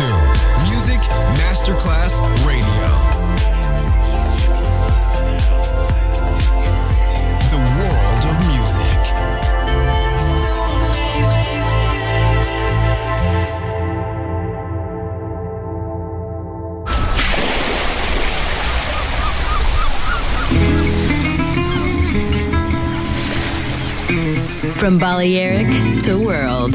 to Music Masterclass Radio. The world of music. From Balearic to world,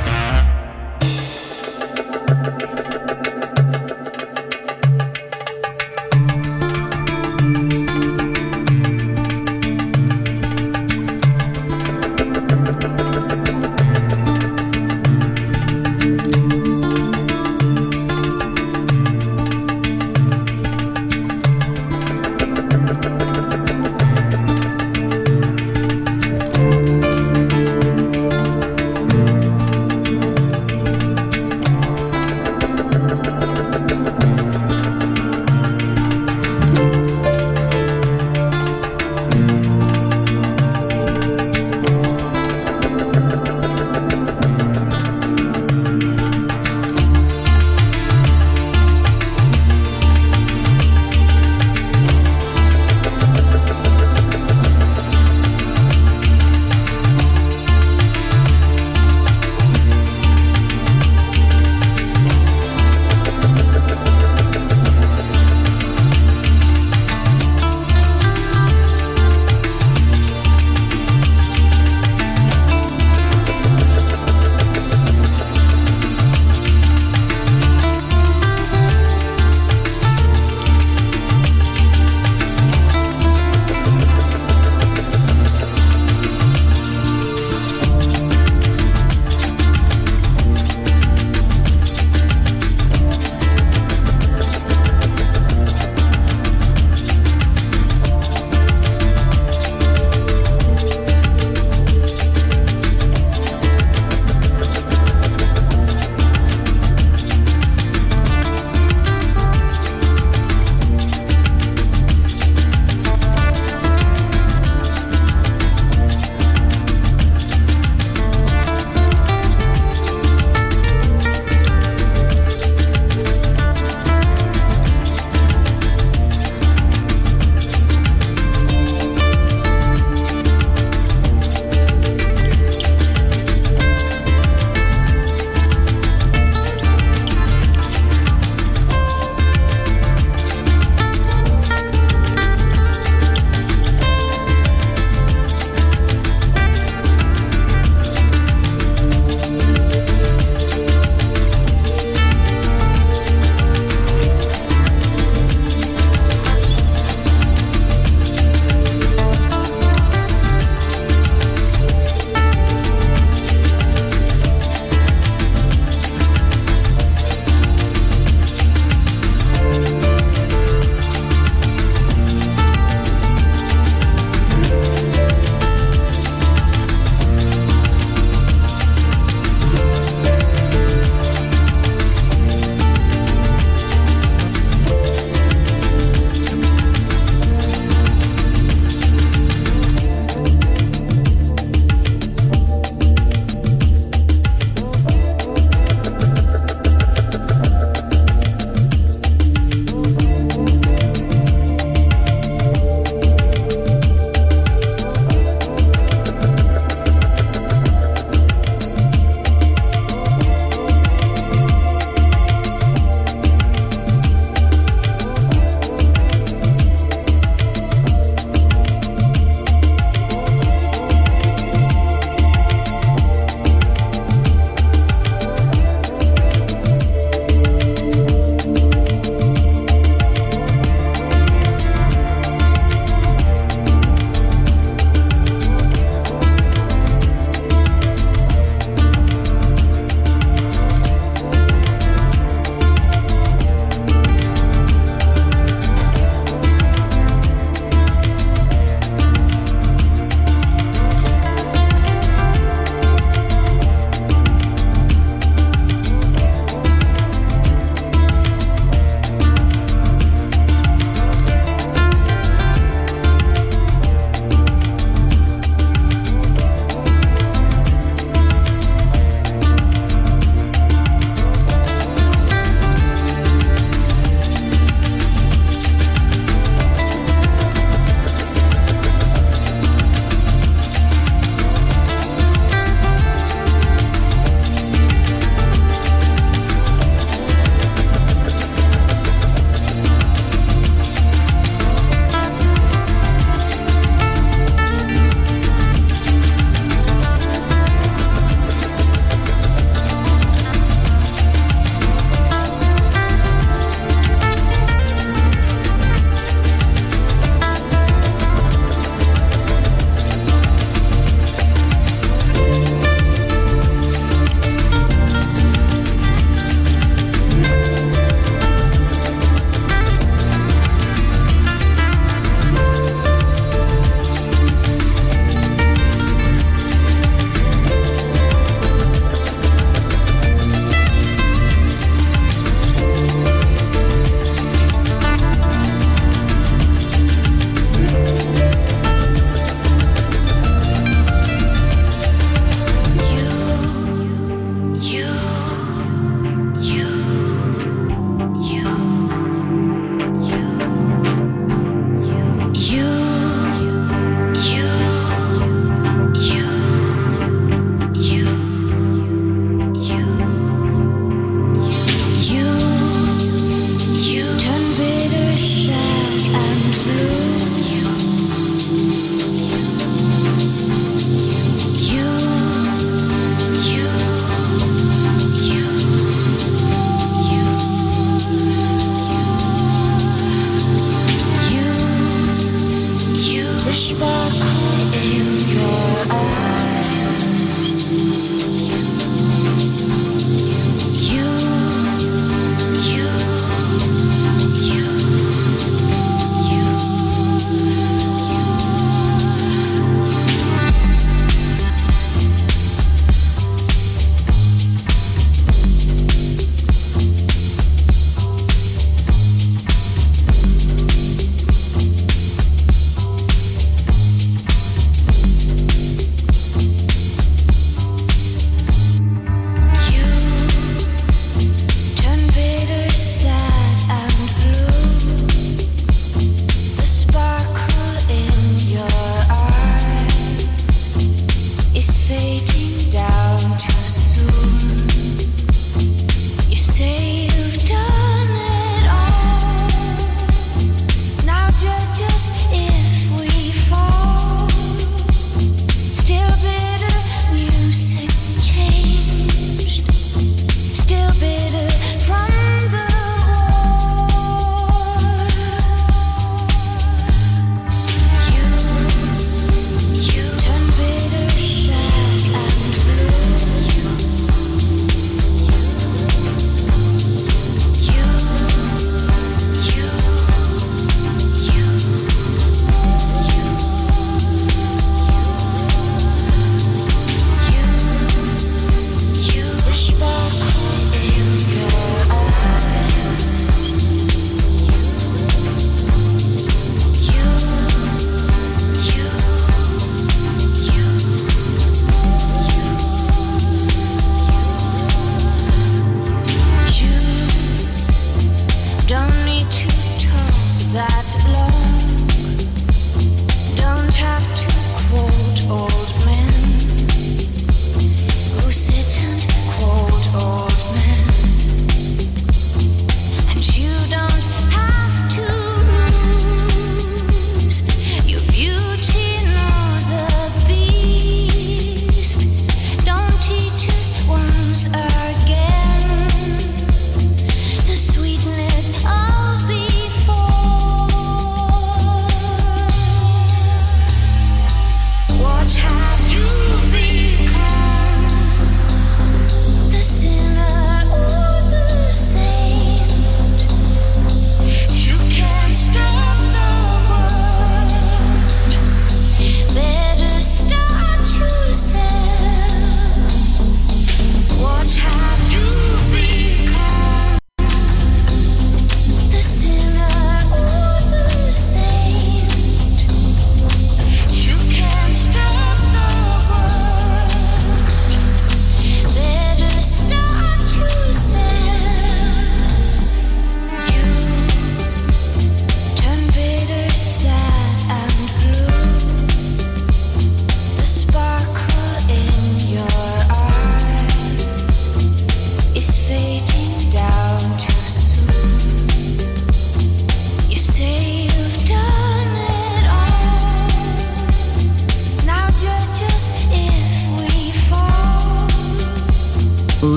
to love.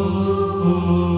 oh.